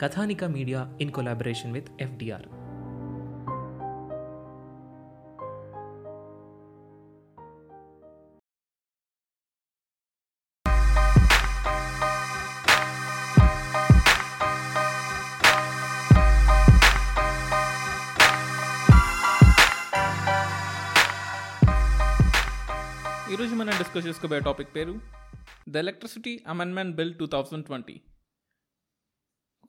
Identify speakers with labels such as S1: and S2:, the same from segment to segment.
S1: Kathanika media in collaboration with FDR
S2: ఈరోజు మనం discuss చేసుకోబోయే టాపిక్ పేరు the electricity amendment bill two thousand twenty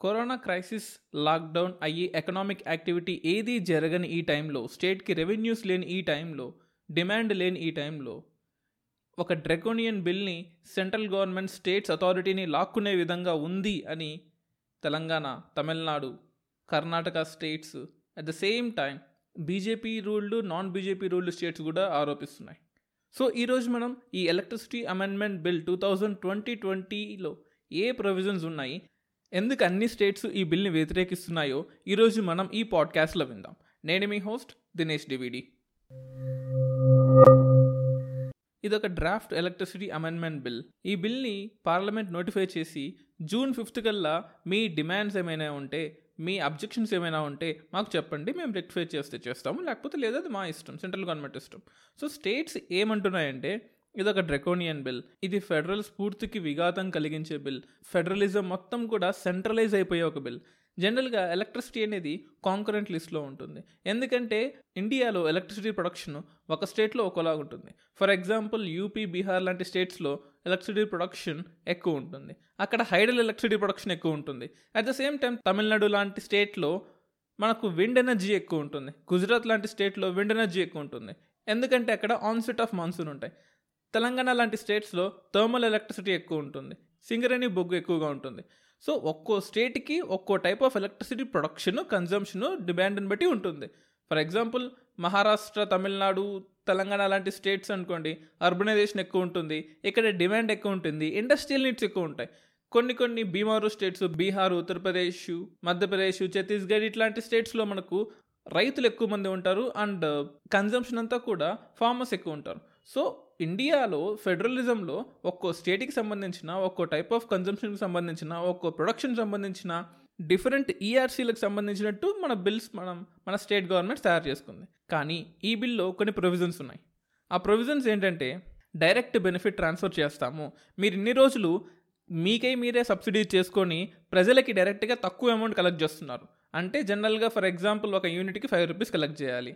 S2: corona crisis lockdown అయ్యి economic activity ఏదీ జరగని ఈ టైంలో స్టేట్కి రెవెన్యూస్ లేని ఈ టైంలో డిమాండ్ లేని ఈ టైంలో ఒక డ్రెకోనియన్ బిల్ని సెంట్రల్ గవర్నమెంట్ స్టేట్స్ అథారిటీని లాక్కునే విధంగా ఉంది అని Telangana Tamil Nadu Karnataka states at the same time BJP ruled non BJP ruled states కూడా ఆరోపిస్తున్నాయి. సో ఈరోజు మనం ఈ electricity amendment bill two thousand twenty ట్వంటీలో ఏ ప్రొవిజన్స్ ఉన్నాయి ఎందుకు అన్ని స్టేట్స్ ఈ బిల్ని వ్యతిరేకిస్తున్నాయో ఈరోజు మనం ఈ పాడ్కాస్ట్లో విందాం. నేను మీ హోస్ట్ దినేష్ డివిడి. ఇది ఒక డ్రాఫ్ట్ ఎలక్ట్రిసిటీ అమెండ్మెంట్ బిల్. ఈ బిల్ని పార్లమెంట్ నోటిఫై చేసి జూన్ ఫిఫ్త్ కల్లా మీ డిమాండ్స్ ఏమైనా ఉంటే మీ అబ్జెక్షన్స్ ఏమైనా ఉంటే మాకు చెప్పండి మేము రెక్టిఫై చేస్తే చేస్తాము. లేకపోతే లేదా అది మా ఇష్టం సెంట్రల్ గవర్నమెంట్ ఇష్టం. సో స్టేట్స్ ఏమంటున్నాయంటే ఇది ఒక డ్రెకోనియన్ బిల్. ఇది ఫెడరల్ స్ఫూర్తికి విఘాతం కలిగించే బిల్. ఫెడరలిజం మొత్తం కూడా సెంట్రలైజ్ అయిపోయే ఒక బిల్. జనరల్గా ఎలక్ట్రిసిటీ అనేది కాంకరెంట్ లిస్ట్లో ఉంటుంది. ఎందుకంటే ఇండియాలో ఎలక్ట్రిసిటీ ప్రొడక్షన్ ఒక స్టేట్లో ఒకలా ఉంటుంది. ఫర్ ఎగ్జాంపుల్ యూపీ బీహార్ లాంటి స్టేట్స్లో ఎలక్ట్రిసిటీ ప్రొడక్షన్ ఎక్కువ ఉంటుంది. అక్కడ హైడల్ ఎలక్ట్రిసిటీ ప్రొడక్షన్ ఎక్కువ ఉంటుంది. At the same time Tamil Nadu లాంటి స్టేట్లో మనకు విండ్ ఎనర్జీ ఎక్కువ ఉంటుంది. గుజరాత్ లాంటి స్టేట్లో విండ్ ఎనర్జీ ఎక్కువ ఉంటుంది. ఎందుకంటే అక్కడ ఆన్సెట్ ఆఫ్ మాన్సూన్ ఉంటాయి. తెలంగాణ లాంటి స్టేట్స్లో థర్మల్ ఎలక్ట్రిసిటీ ఎక్కువ ఉంటుంది సింగరేణి బొగ్గు ఎక్కువగా ఉంటుంది. సో ఒక్కో స్టేట్కి ఒక్కో type of electricity production consumption డిమాండ్ని బట్టి ఉంటుంది. ఫర్ ఎగ్జాంపుల్ మహారాష్ట్ర తమిళనాడు తెలంగాణ లాంటి స్టేట్స్ అనుకోండి అర్బనైజేషన్ ఎక్కువ ఉంటుంది ఇక్కడ డిమాండ్ ఎక్కువ ఉంటుంది ఇండస్ట్రియల్ నీడ్స్ ఎక్కువ ఉంటాయి. కొన్ని కొన్ని బీమారు స్టేట్స్ బీహార్ ఉత్తరప్రదేశ్ మధ్యప్రదేశ్ ఛత్తీస్గఢ్ ఇట్లాంటి స్టేట్స్లో మనకు రైతులు ఎక్కువ మంది ఉంటారు అండ్ కన్జంప్షన్ అంతా కూడా ఫార్మర్స్ ఎక్కువ ఉంటారు. సో ఇండియాలో ఫెడరలిజంలో ఒక్కో స్టేట్కి సంబంధించిన ఒక్కో టైప్ ఆఫ్ కన్జంప్షన్కి సంబంధించిన ఒక్కో ప్రొడక్షన్ సంబంధించిన డిఫరెంట్ ఈఆర్సీలకు సంబంధించినట్టు మన బిల్స్ మనం మన స్టేట్ గవర్నమెంట్ తయారు చేసుకుంది. కానీ ఈ బిల్లో కొన్ని ప్రొవిజన్స్ ఉన్నాయి. ఆ ప్రొవిజన్స్ ఏంటంటే డైరెక్ట్ బెనిఫిట్ ట్రాన్స్ఫర్ చేస్తాము. మీరు ఇన్ని రోజులు మీకై మీరే సబ్సిడీ చేసుకొని ప్రజలకి డైరెక్ట్గా తక్కువ అమౌంట్ కలెక్ట్ చేస్తున్నారు. అంటే జనరల్గా ఫర్ ఎగ్జాంపుల్ ఒక యూనిట్కి ఫైవ్ రూపీస్ కలెక్ట్ చేయాలి.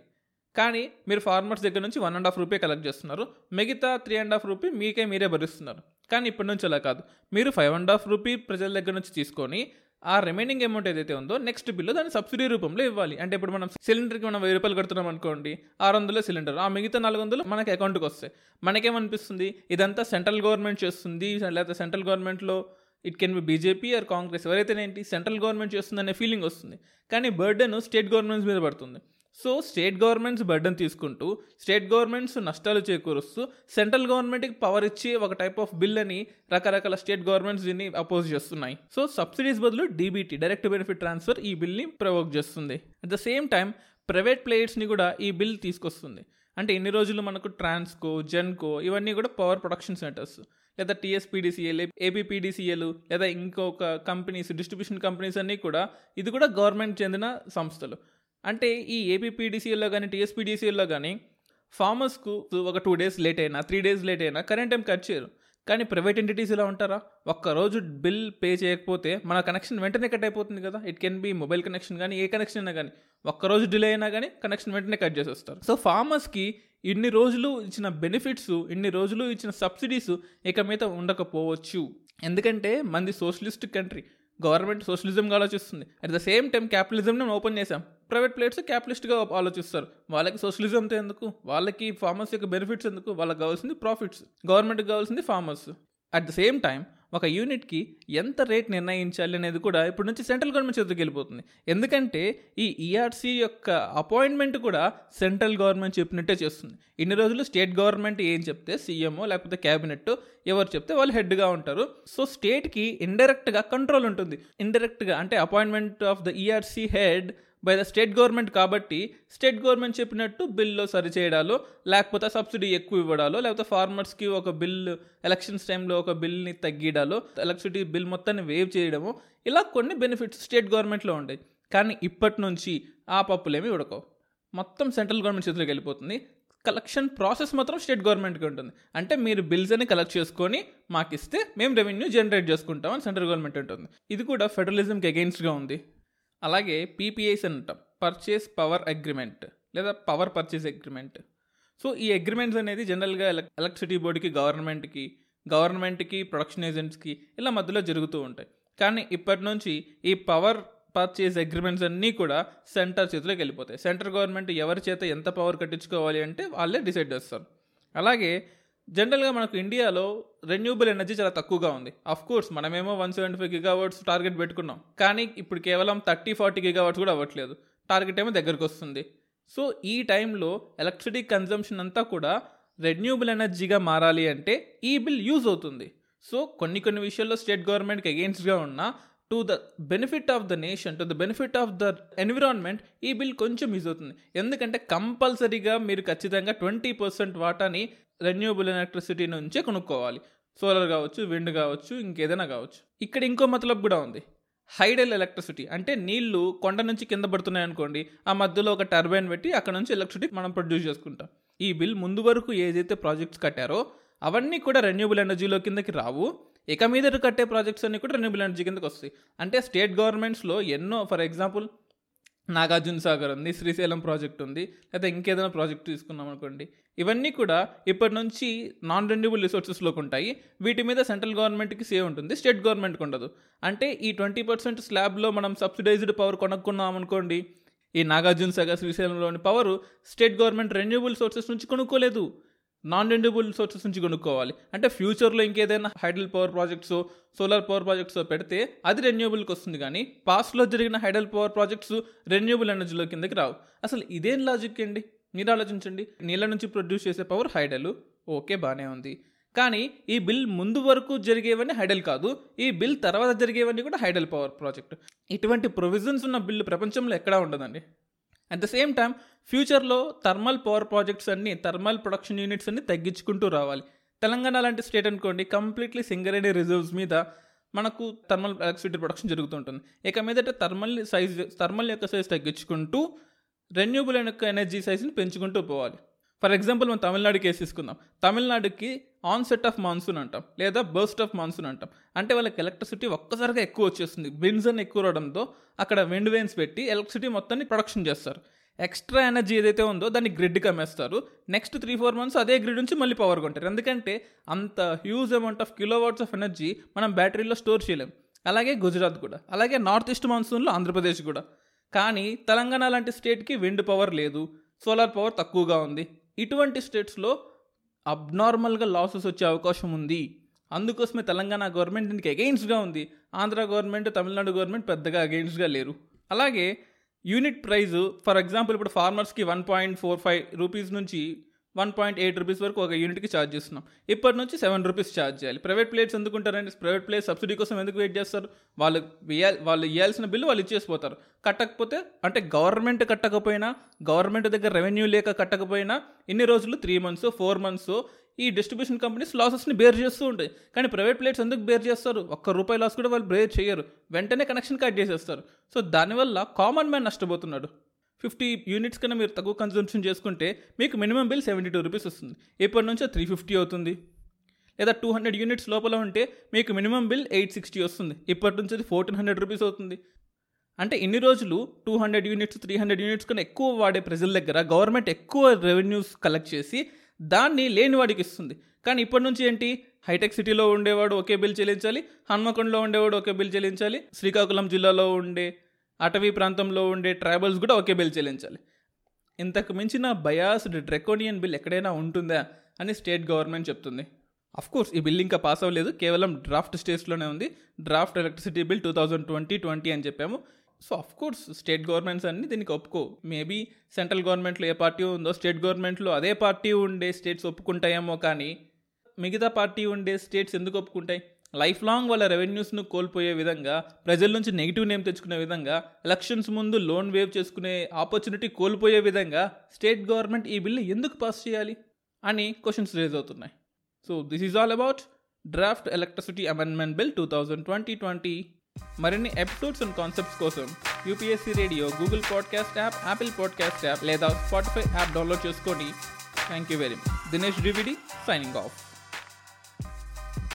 S2: కానీ మీరు ఫార్మర్స్ దగ్గర నుంచి one and half rupee collect చేస్తున్నారు. మిగతా త్రీ అండ్ హాఫ్ రూపీ మీకే మీరే భరిస్తున్నారు. కానీ ఇప్పటి నుంచి అలా కాదు. మీరు ఫైవ్ అండ్ హాఫ్ రూపీ ప్రజల దగ్గర నుంచి తీసుకొని ఆ రిమైనింగ్ అమౌంట్ ఏదైతే ఉందో నెక్స్ట్ బిల్లు దాన్ని సబ్సిడీ రూపంలో ఇవ్వాలి. అంటే ఇప్పుడు మనం సిలిండర్కి మనం వెయ్యి రూపాయలు కడుతున్నాం అనుకోండి ఆరు వందల సిలిండర్ ఆ మిగతా నాలుగు వందలు మనకి అకౌంట్కి వస్తాయి. మనకేమనిపిస్తుంది? ఇదంతా సెంట్రల్ గవర్నమెంట్ చేస్తుంది లేకపోతే సెంట్రల్ గవర్నమెంట్లో it can be BJP or Congress ఎవరైతేనేంటి? Central government చేస్తుందనే ఫీలింగ్ వస్తుంది. కానీ బర్డెన్ స్టేట్ గవర్నమెంట్స్ మీద పడుతుంది. సో స్టేట్ గవర్నమెంట్స్ బర్డన్ తీసుకుంటూ స్టేట్ గవర్నమెంట్స్ నష్టాలు చేకూరుస్తూ సెంట్రల్ గవర్నమెంట్కి పవర్ ఇచ్చి ఒక టైప్ ఆఫ్ బిల్ అని రకరకాల స్టేట్ గవర్నమెంట్స్ దీన్ని అపోజ్ చేస్తున్నాయి. సో సబ్సిడీస్ బదులు డీబీటీ డైరెక్ట్ బెనిఫిట్ ట్రాన్స్ఫర్ ఈ బిల్ని ప్రవోక్ చేస్తుంది. At the same time private ప్లేయర్స్ని కూడా ఈ బిల్ తీసుకొస్తుంది. అంటే ఇన్ని రోజులు మనకు ట్రాన్స్కో జెన్కో ఇవన్నీ కూడా పవర్ ప్రొడక్షన్ సెంటర్స్ లేదా టీఎస్పీడీసీఎల్ ఏపీపీడీసీఎల్ లేదా ఇంకొక కంపెనీస్ డిస్ట్రిబ్యూషన్ కంపెనీస్ అన్నీ కూడా ఇది కూడా గవర్నమెంట్ చెందిన సంస్థలు. అంటే ఈ ఏబిపిడిసిఎల్లో కానీ టీఎస్పీడీసీఎల్లో కానీ ఫార్మర్స్కు ఒక టూ డేస్ లేట్ అయినా త్రీ డేస్ లేట్ అయినా కరెంట్ టైం కట్ చేయరు. కానీ ప్రైవేట్ ఎంటిటీస్ ఇలా ఉంటారా? ఒక్కరోజు బిల్ పే చేయకపోతే మన కనెక్షన్ వెంటనే కట్ అయిపోతుంది కదా. It can be mobile connection కానీ ఏ కనెక్షన్ అయినా కానీ ఒక్కరోజు డిలే అయినా కానీ కనెక్షన్ వెంటనే కట్ చేసేస్తారు. సో ఫార్మర్స్కి ఇన్ని రోజులు ఇచ్చిన బెనిఫిట్స్ ఇన్ని రోజులు ఇచ్చిన సబ్సిడీస్ ఇక మీద ఉండకపోవచ్చు. ఎందుకంటే మంది సోషలిస్ట్ కంట్రీ గవర్నమెంట్ సోషలిజంగా ఆలోచిస్తుంది. అట్ ద సేమ్ టైం క్యాపిటలిజంని ఓపెన్ చేసాం ప్రైవేట్ ప్లేయర్స్ క్యాపిటలిస్ట్గా ఆలోచిస్తారు. వాళ్ళకి సోషలిజంతో ఎందుకు? వాళ్ళకి ఫార్మర్స్ యొక్క బెనిఫిట్స్ ఎందుకు? వాళ్ళకి కావాల్సింది ప్రాఫిట్స్. గవర్నమెంట్కి కావాల్సింది farmers. At the same time ఒక యూనిట్కి ఎంత రేట్ నిర్ణయించాలి అనేది కూడా ఇప్పుడు నుంచి సెంట్రల్ గవర్నమెంట్ చేతికి వెళ్ళిపోతుంది. ఎందుకంటే ఈ ఈఆర్సీ యొక్క అపాయింట్మెంట్ కూడా సెంట్రల్ గవర్నమెంట్ చెప్పినట్టే చేస్తుంది. ఇన్ని రోజులు స్టేట్ గవర్నమెంట్ ఏం చెప్తే సీఎంఓ లేకపోతే క్యాబినెట్ ఎవరు చెప్తే వాళ్ళు హెడ్గా ఉంటారు. సో స్టేట్కి ఇండైరెక్ట్గా కంట్రోల్ ఉంటుంది. ఇండైరెక్ట్గా అంటే appointment of the ERC head by the state government కాబట్టి స్టేట్ గవర్నమెంట్ చెప్పినట్టు బిల్లో సరిచేయడాలో లేకపోతే సబ్సిడీ ఎక్కువ ఇవ్వడాలో లేకపోతే ఫార్మర్స్కి ఒక బిల్ ఎలక్షన్స్ టైంలో ఒక బిల్ని తగ్గిడాలో ఎలక్ట్రిసిటీ బిల్ మొత్తాన్ని వేవ్ చేయడము ఇలా కొన్ని బెనిఫిట్స్ స్టేట్ గవర్నమెంట్లో ఉంటాయి. కానీ ఇప్పటి నుంచి ఆ పప్పులేమి ఉడకవు. మొత్తం సెంట్రల్ గవర్నమెంట్ చేతిలోకి వెళ్ళిపోతుంది. కలెక్షన్ ప్రాసెస్ మాత్రం స్టేట్ గవర్నమెంట్కి ఉంటుంది. అంటే మీరు బిల్స్ అని కలెక్ట్ చేసుకొని మాకు ఇస్తే మేము రెవెన్యూ జనరేట్ చేసుకుంటామని సెంట్రల్ గవర్నమెంట్ ఉంటుంది ఇది కూడా ఫెడరలిజంకి అగెయిన్స్ట్గా ఉంది. అలాగే పీపీఐస్ అంటాం. పర్చేస్ పవర్ అగ్రిమెంట్ లేదా పవర్ పర్చేస్ అగ్రిమెంట్ సో ఈ అగ్రిమెంట్స్ అనేది జనరల్గా ఎలక్ ఎలక్ట్రిసిటీ బోర్డుకి గవర్నమెంట్కి గవర్నమెంట్కి ప్రొడక్షన్ ఏజెంట్స్కి ఇలా మధ్యలో జరుగుతూ ఉంటాయి. కానీ ఇప్పటి నుంచి ఈ పవర్ పర్చేస్ అగ్రిమెంట్స్ అన్నీ కూడా సెంటర్ చేతిలోకి వెళ్ళిపోతాయి. సెంట్రల్ గవర్నమెంట్ ఎవరి చేత ఎంత పవర్ కట్టించుకోవాలి అంటే వాళ్ళే డిసైడ్ చేస్తారు. అలాగే జనరల్గా మనకు ఇండియాలో రెన్యూబుల్ ఎనర్జీ చాలా తక్కువగా ఉంది. అఫ్ కోర్స్ మనమేమో one seventy five gigawatts target పెట్టుకున్నాం. కానీ ఇప్పుడు కేవలం థర్టీ ఫార్టీ గిగావర్డ్స్ కూడా అవ్వట్లేదు. టార్గెట్ ఏమో దగ్గరకు వస్తుంది. సో ఈ టైంలో ఎలక్ట్రిసిటీ కన్జంప్షన్ అంతా కూడా రెన్యూబుల్ ఎనర్జీగా మారాలి అంటే ఈ బిల్ యూజ్ అవుతుంది. సో కొన్ని కొన్ని విషయాల్లో స్టేట్ గవర్నమెంట్కి అగెయిన్స్ట్గా ఉన్న to the benefit of the nation to the benefit of the environment ఈ బిల్ కొంచెం యూజ్ అవుతుంది. ఎందుకంటే కంపల్సరీగా మీరు ఖచ్చితంగా ట్వంటీ పర్సెంట్ వాటాని రెన్యూబుల్ ఎలక్ట్రిసిటీ నుంచే కొనుక్కోవాలి. సోలార్ కావచ్చు విండ్ కావచ్చు ఇంకేదైనా కావచ్చు. ఇక్కడ ఇంకో మతలబ్ కూడా ఉంది. హైడల్ ఎలక్ట్రిసిటీ అంటే నీళ్ళు కొండ నుంచి కింద పడుతున్నాయి అనుకోండి ఆ మధ్యలో ఒక టర్బైన్ పెట్టి అక్కడ నుంచి ఎలక్ట్రిసిటీ మనం ప్రొడ్యూస్ చేసుకుంటాం. ఈ బిల్ ముందు వరకు ఏదైతే ప్రాజెక్ట్స్ కట్టారో అవన్నీ కూడా రెన్యూబుల్ ఎనర్జీలో కిందకి రావు. ఇక మీద కట్టే ప్రాజెక్ట్స్ అన్నీ కూడా రెన్యూబుల్ ఎనర్జీ కిందకు వస్తాయి. అంటే స్టేట్ గవర్నమెంట్స్లో ఎన్నో ఫర్ ఎగ్జాంపుల్ నాగార్జున సాగర్ ఉంది శ్రీశైలం ప్రాజెక్ట్ ఉంది లేదా ఇంకేదైనా ప్రాజెక్ట్ తీసుకున్నాం అనుకోండి. ఇవన్నీ కూడా ఇప్పటి నుంచి నాన్ రెన్యూబుల్ రిసోర్సెస్లోకి ఉంటాయి. వీటి మీద సెంట్రల్ గవర్నమెంట్కి సేవ్ ఉంటుంది స్టేట్ గవర్నమెంట్కి ఉండదు. అంటే ఈ ట్వంటీ పర్సెంట్ స్లాబ్లో మనం సబ్సిడైజ్డ్ పవర్ కొనుక్కున్నాం అనుకోండి ఈ Nagarjuna Sagar శ్రీశైలంలోని power state government renewable sources నుంచి కొనుక్కోలేదు. నాన్ రెన్యూబుల్ సోర్సెస్ నుంచి కొనుక్కోవాలి. అంటే ఫ్యూచర్లో ఇంకేదైనా hydel power projects solar power projects పెడితే అది రెన్యూబుల్కి వస్తుంది కానీ పాస్ట్లో జరిగిన హైడల్ పవర్ ప్రాజెక్ట్స్ రెన్యూబుల్ ఎనర్జీలో కిందకి రావు. అసలు ఇదేం లాజిక్ అండి? మీరు ఆలోచించండి. నీళ్ళ నుంచి ప్రొడ్యూస్ చేసే పవర్ హైడల్ ఓకే బాగానే ఉంది. కానీ ఈ బిల్ ముందు వరకు జరిగేవన్నీ హైడల్ కాదు. ఈ బిల్ తర్వాత జరిగేవన్నీ కూడా హైడల్ పవర్ ప్రాజెక్ట్ ఇటువంటి ప్రొవిజన్స్ ఉన్న బిల్లు ప్రపంచంలో ఎక్కడా ఉండదండి. అట్ ద సేమ్ టైం ఫ్యూచర్లో థర్మల్ పవర్ ప్రాజెక్ట్స్ అన్ని థర్మల్ ప్రొడక్షన్ యూనిట్స్ అన్ని తగ్గించుకుంటూ రావాలి. తెలంగాణ లాంటి స్టేట్ అనుకోండి కంప్లీట్లీ సింగరేణి రిజర్వ్స్ మీద మనకు థర్మల్ ఎలక్ట్రిసిటీ ప్రొడక్షన్ జరుగుతుంటుంది. ఇక మీదట థర్మల్ సైజ్ థర్మల్ యొక్క సైజ్ తగ్గించుకుంటూ రెన్యూబుల్ యొక్క ఎనర్జీ సైజ్ని పెంచుకుంటూ పోవాలి. ఫర్ ఎగ్జాంపుల్ మనం తమిళనాడు కేసు తీసుకుందాం. తమిళనాడుకి ఆన్సెట్ ఆఫ్ మాన్సూన్ అంటాం లేదా బర్స్ట్ ఆఫ్ మాన్సూన్ అంటాం. అంటే వాళ్ళకి ఎలక్ట్రిసిటీ ఒక్కసారిగా ఎక్కువ వచ్చేస్తుంది. బెన్జన్ ఎక్కువ రావడంతో అక్కడ విండ్ వేన్స్ పెట్టి ఎలక్ట్రిసిటీ మొత్తాన్ని ప్రొడక్షన్ చేస్తారు. ఎక్స్ట్రా ఎనర్జీ ఏదైతే ఉందో దాన్ని గ్రిడ్కి అమ్మేస్తారు. నెక్స్ట్ త్రీ ఫోర్ మంత్స్ అదే గ్రిడ్ నుంచి మళ్ళీ పవర్ కొంటారు. ఎందుకంటే అంత huge amount of kilo watts of energy మనం బ్యాటరీలో స్టోర్ చేయలేం. అలాగే గుజరాత్ కూడా అలాగే నార్త్ ఈస్ట్ మాన్సూన్లో ఆంధ్రప్రదేశ్ కూడా. కానీ తెలంగాణ లాంటి స్టేట్కి విండ్ పవర్ లేదు సోలార్ పవర్ తక్కువగా ఉంది. ఇటువంటి స్టేట్స్లో అబ్నార్మల్గా లాసెస్ వచ్చే అవకాశం ఉంది. అందుకోసమే తెలంగాణ గవర్నమెంట్ దీనికి అగెయిన్స్ట్గా ఉంది. ఆంధ్ర గవర్నమెంట్ తమిళనాడు గవర్నమెంట్ పెద్దగా అగెయిన్స్ట్గా లేరు. అలాగే యూనిట్ ప్రైజ్ ఫర్ ఎగ్జాంపుల్ ఇప్పుడు ఫార్మర్స్కి one point four five rupees నుంచి వన్ పాయింట్ ఎయిట్ రూపీస్ వరకు ఒక యూనిట్కి ఛార్జ్ చేస్తున్నాం. ఇప్పటి నుంచి సెవెన్ రూపీస్ ఛార్జ్ చేయాలి. ప్రైవేట్ ప్లేట్స్ ఎందుకుంటారండి? ప్రైవేట్ ప్లేయర్స్ సబ్సిడీ కోసం ఎందుకు వెయిట్ చేస్తారు? వాళ్ళు వాళ్ళు ఇవ్వాల్సిన బిల్లు వాళ్ళు ఇచ్చేసిపోతారు. కట్టకపోతే అంటే గవర్నమెంట్ కట్టకపోయినా గవర్నమెంట్ దగ్గర రెవెన్యూ లేక కట్టకపోయినా ఇన్ని రోజులు త్రీ మంత్స్ ఫోర్ మంత్స్ ఈ డిస్ట్రిబ్యూషన్ కంపెనీస్ లాసెస్ని బేర్ చేస్తూ ఉంటాయి. కానీ ప్రైవేట్ ప్లేట్స్ ఎందుకు బేర్ చేస్తారు? ఒక్క రూపాయి లాస్ కూడా వాళ్ళు బేర్ చేయరు. వెంటనే కనెక్షన్ కట్ చేసేస్తారు. సో దానివల్ల కామన్ మ్యాన్ నష్టపోతున్నాడు. ఫిఫ్టీ యూనిట్స్ కన్నా మీరు తక్కువ కన్సంప్షన్ చేసుకుంటే మీకు minimum bill seventy two rupees వస్తుంది. ఎప్పటి నుంచో త్రీ ఫిఫ్టీ అవుతుంది. లేదా టూ హండ్రెడ్ యూనిట్స్ లోపల ఉంటే మీకు మినిమం బిల్ ఎయిట్ సిక్స్టీ వస్తుంది. ఇప్పటి నుంచి అది ఫోర్టీన్ హండ్రెడ్ రూపీస్ అవుతుంది. అంటే ఇన్ని రోజులు two hundred units three hundred units కన్నా ఎక్కువ వాడే ప్రజల దగ్గర గవర్నమెంట్ ఎక్కువ రెవెన్యూస్ కలెక్ట్ చేసి దాన్ని లేని వాడికి ఇస్తుంది. కానీ ఇప్పటి నుంచి ఏంటి? హైటెక్ సిటీలో ఉండేవాడు ఒకే బిల్ చెల్లించాలి హన్మకొండలో ఉండేవాడు ఒకే బిల్ చెల్లించాలి శ్రీకాకుళం జిల్లాలో ఉండే అటవీ ప్రాంతంలో ఉండే ట్రైబల్స్ కూడా ఒకే బిల్ చెల్లించాలి. ఇంతకు మించిన బయాస్డ్ డ్రెకోనియన్ బిల్ ఎక్కడైనా ఉంటుందా అని స్టేట్ గవర్నమెంట్ చెప్తుంది. అఫ్ కోర్స్ ఈ బిల్ ఇంకా పాస్ అవ్వలేదు. కేవలం డ్రాఫ్ట్ స్టేజ్లోనే ఉంది. Draft electricity bill two thousand twenty twenty అని చెప్పాము. So of course state governments అన్ని దీనికి ఒప్పుకో. మేబీ సెంట్రల్ గవర్నమెంట్లో ఏ పార్టీ ఉందో స్టేట్ గవర్నమెంట్లో అదే పార్టీ ఉండే స్టేట్స్ ఒప్పుకుంటాయేమో కానీ మిగతా పార్టీ ఉండే స్టేట్స్ ఎందుకు ఒప్పుకుంటాయి? లైఫ్ లాంగ్ వాళ్ళ రెవెన్యూస్ను కోల్పోయే విధంగా ప్రజల నుంచి నెగిటివ్ నేమ్ తెచ్చుకునే విధంగా ఎలక్షన్స్ ముందు లోన్ వేవ్ చేసుకునే ఆపర్చునిటీ కోల్పోయే విధంగా స్టేట్ గవర్నమెంట్ ఈ బిల్లు ఎందుకు పాస్ చేయాలి అని క్వశ్చన్స్ రేజ్ అవుతున్నాయి. So this is all about draft electricity amendment bill two thousand twenty twenty మరిన్ని ఎపిసోడ్స్ అండ్ కాన్సెప్ట్స్ కోసం UPSC radio Google podcast app Apple podcast app లేదా స్పాటిఫై యాప్ డౌన్లోడ్ చేసుకోండి thank you very much Dinesh Dwivedi signing off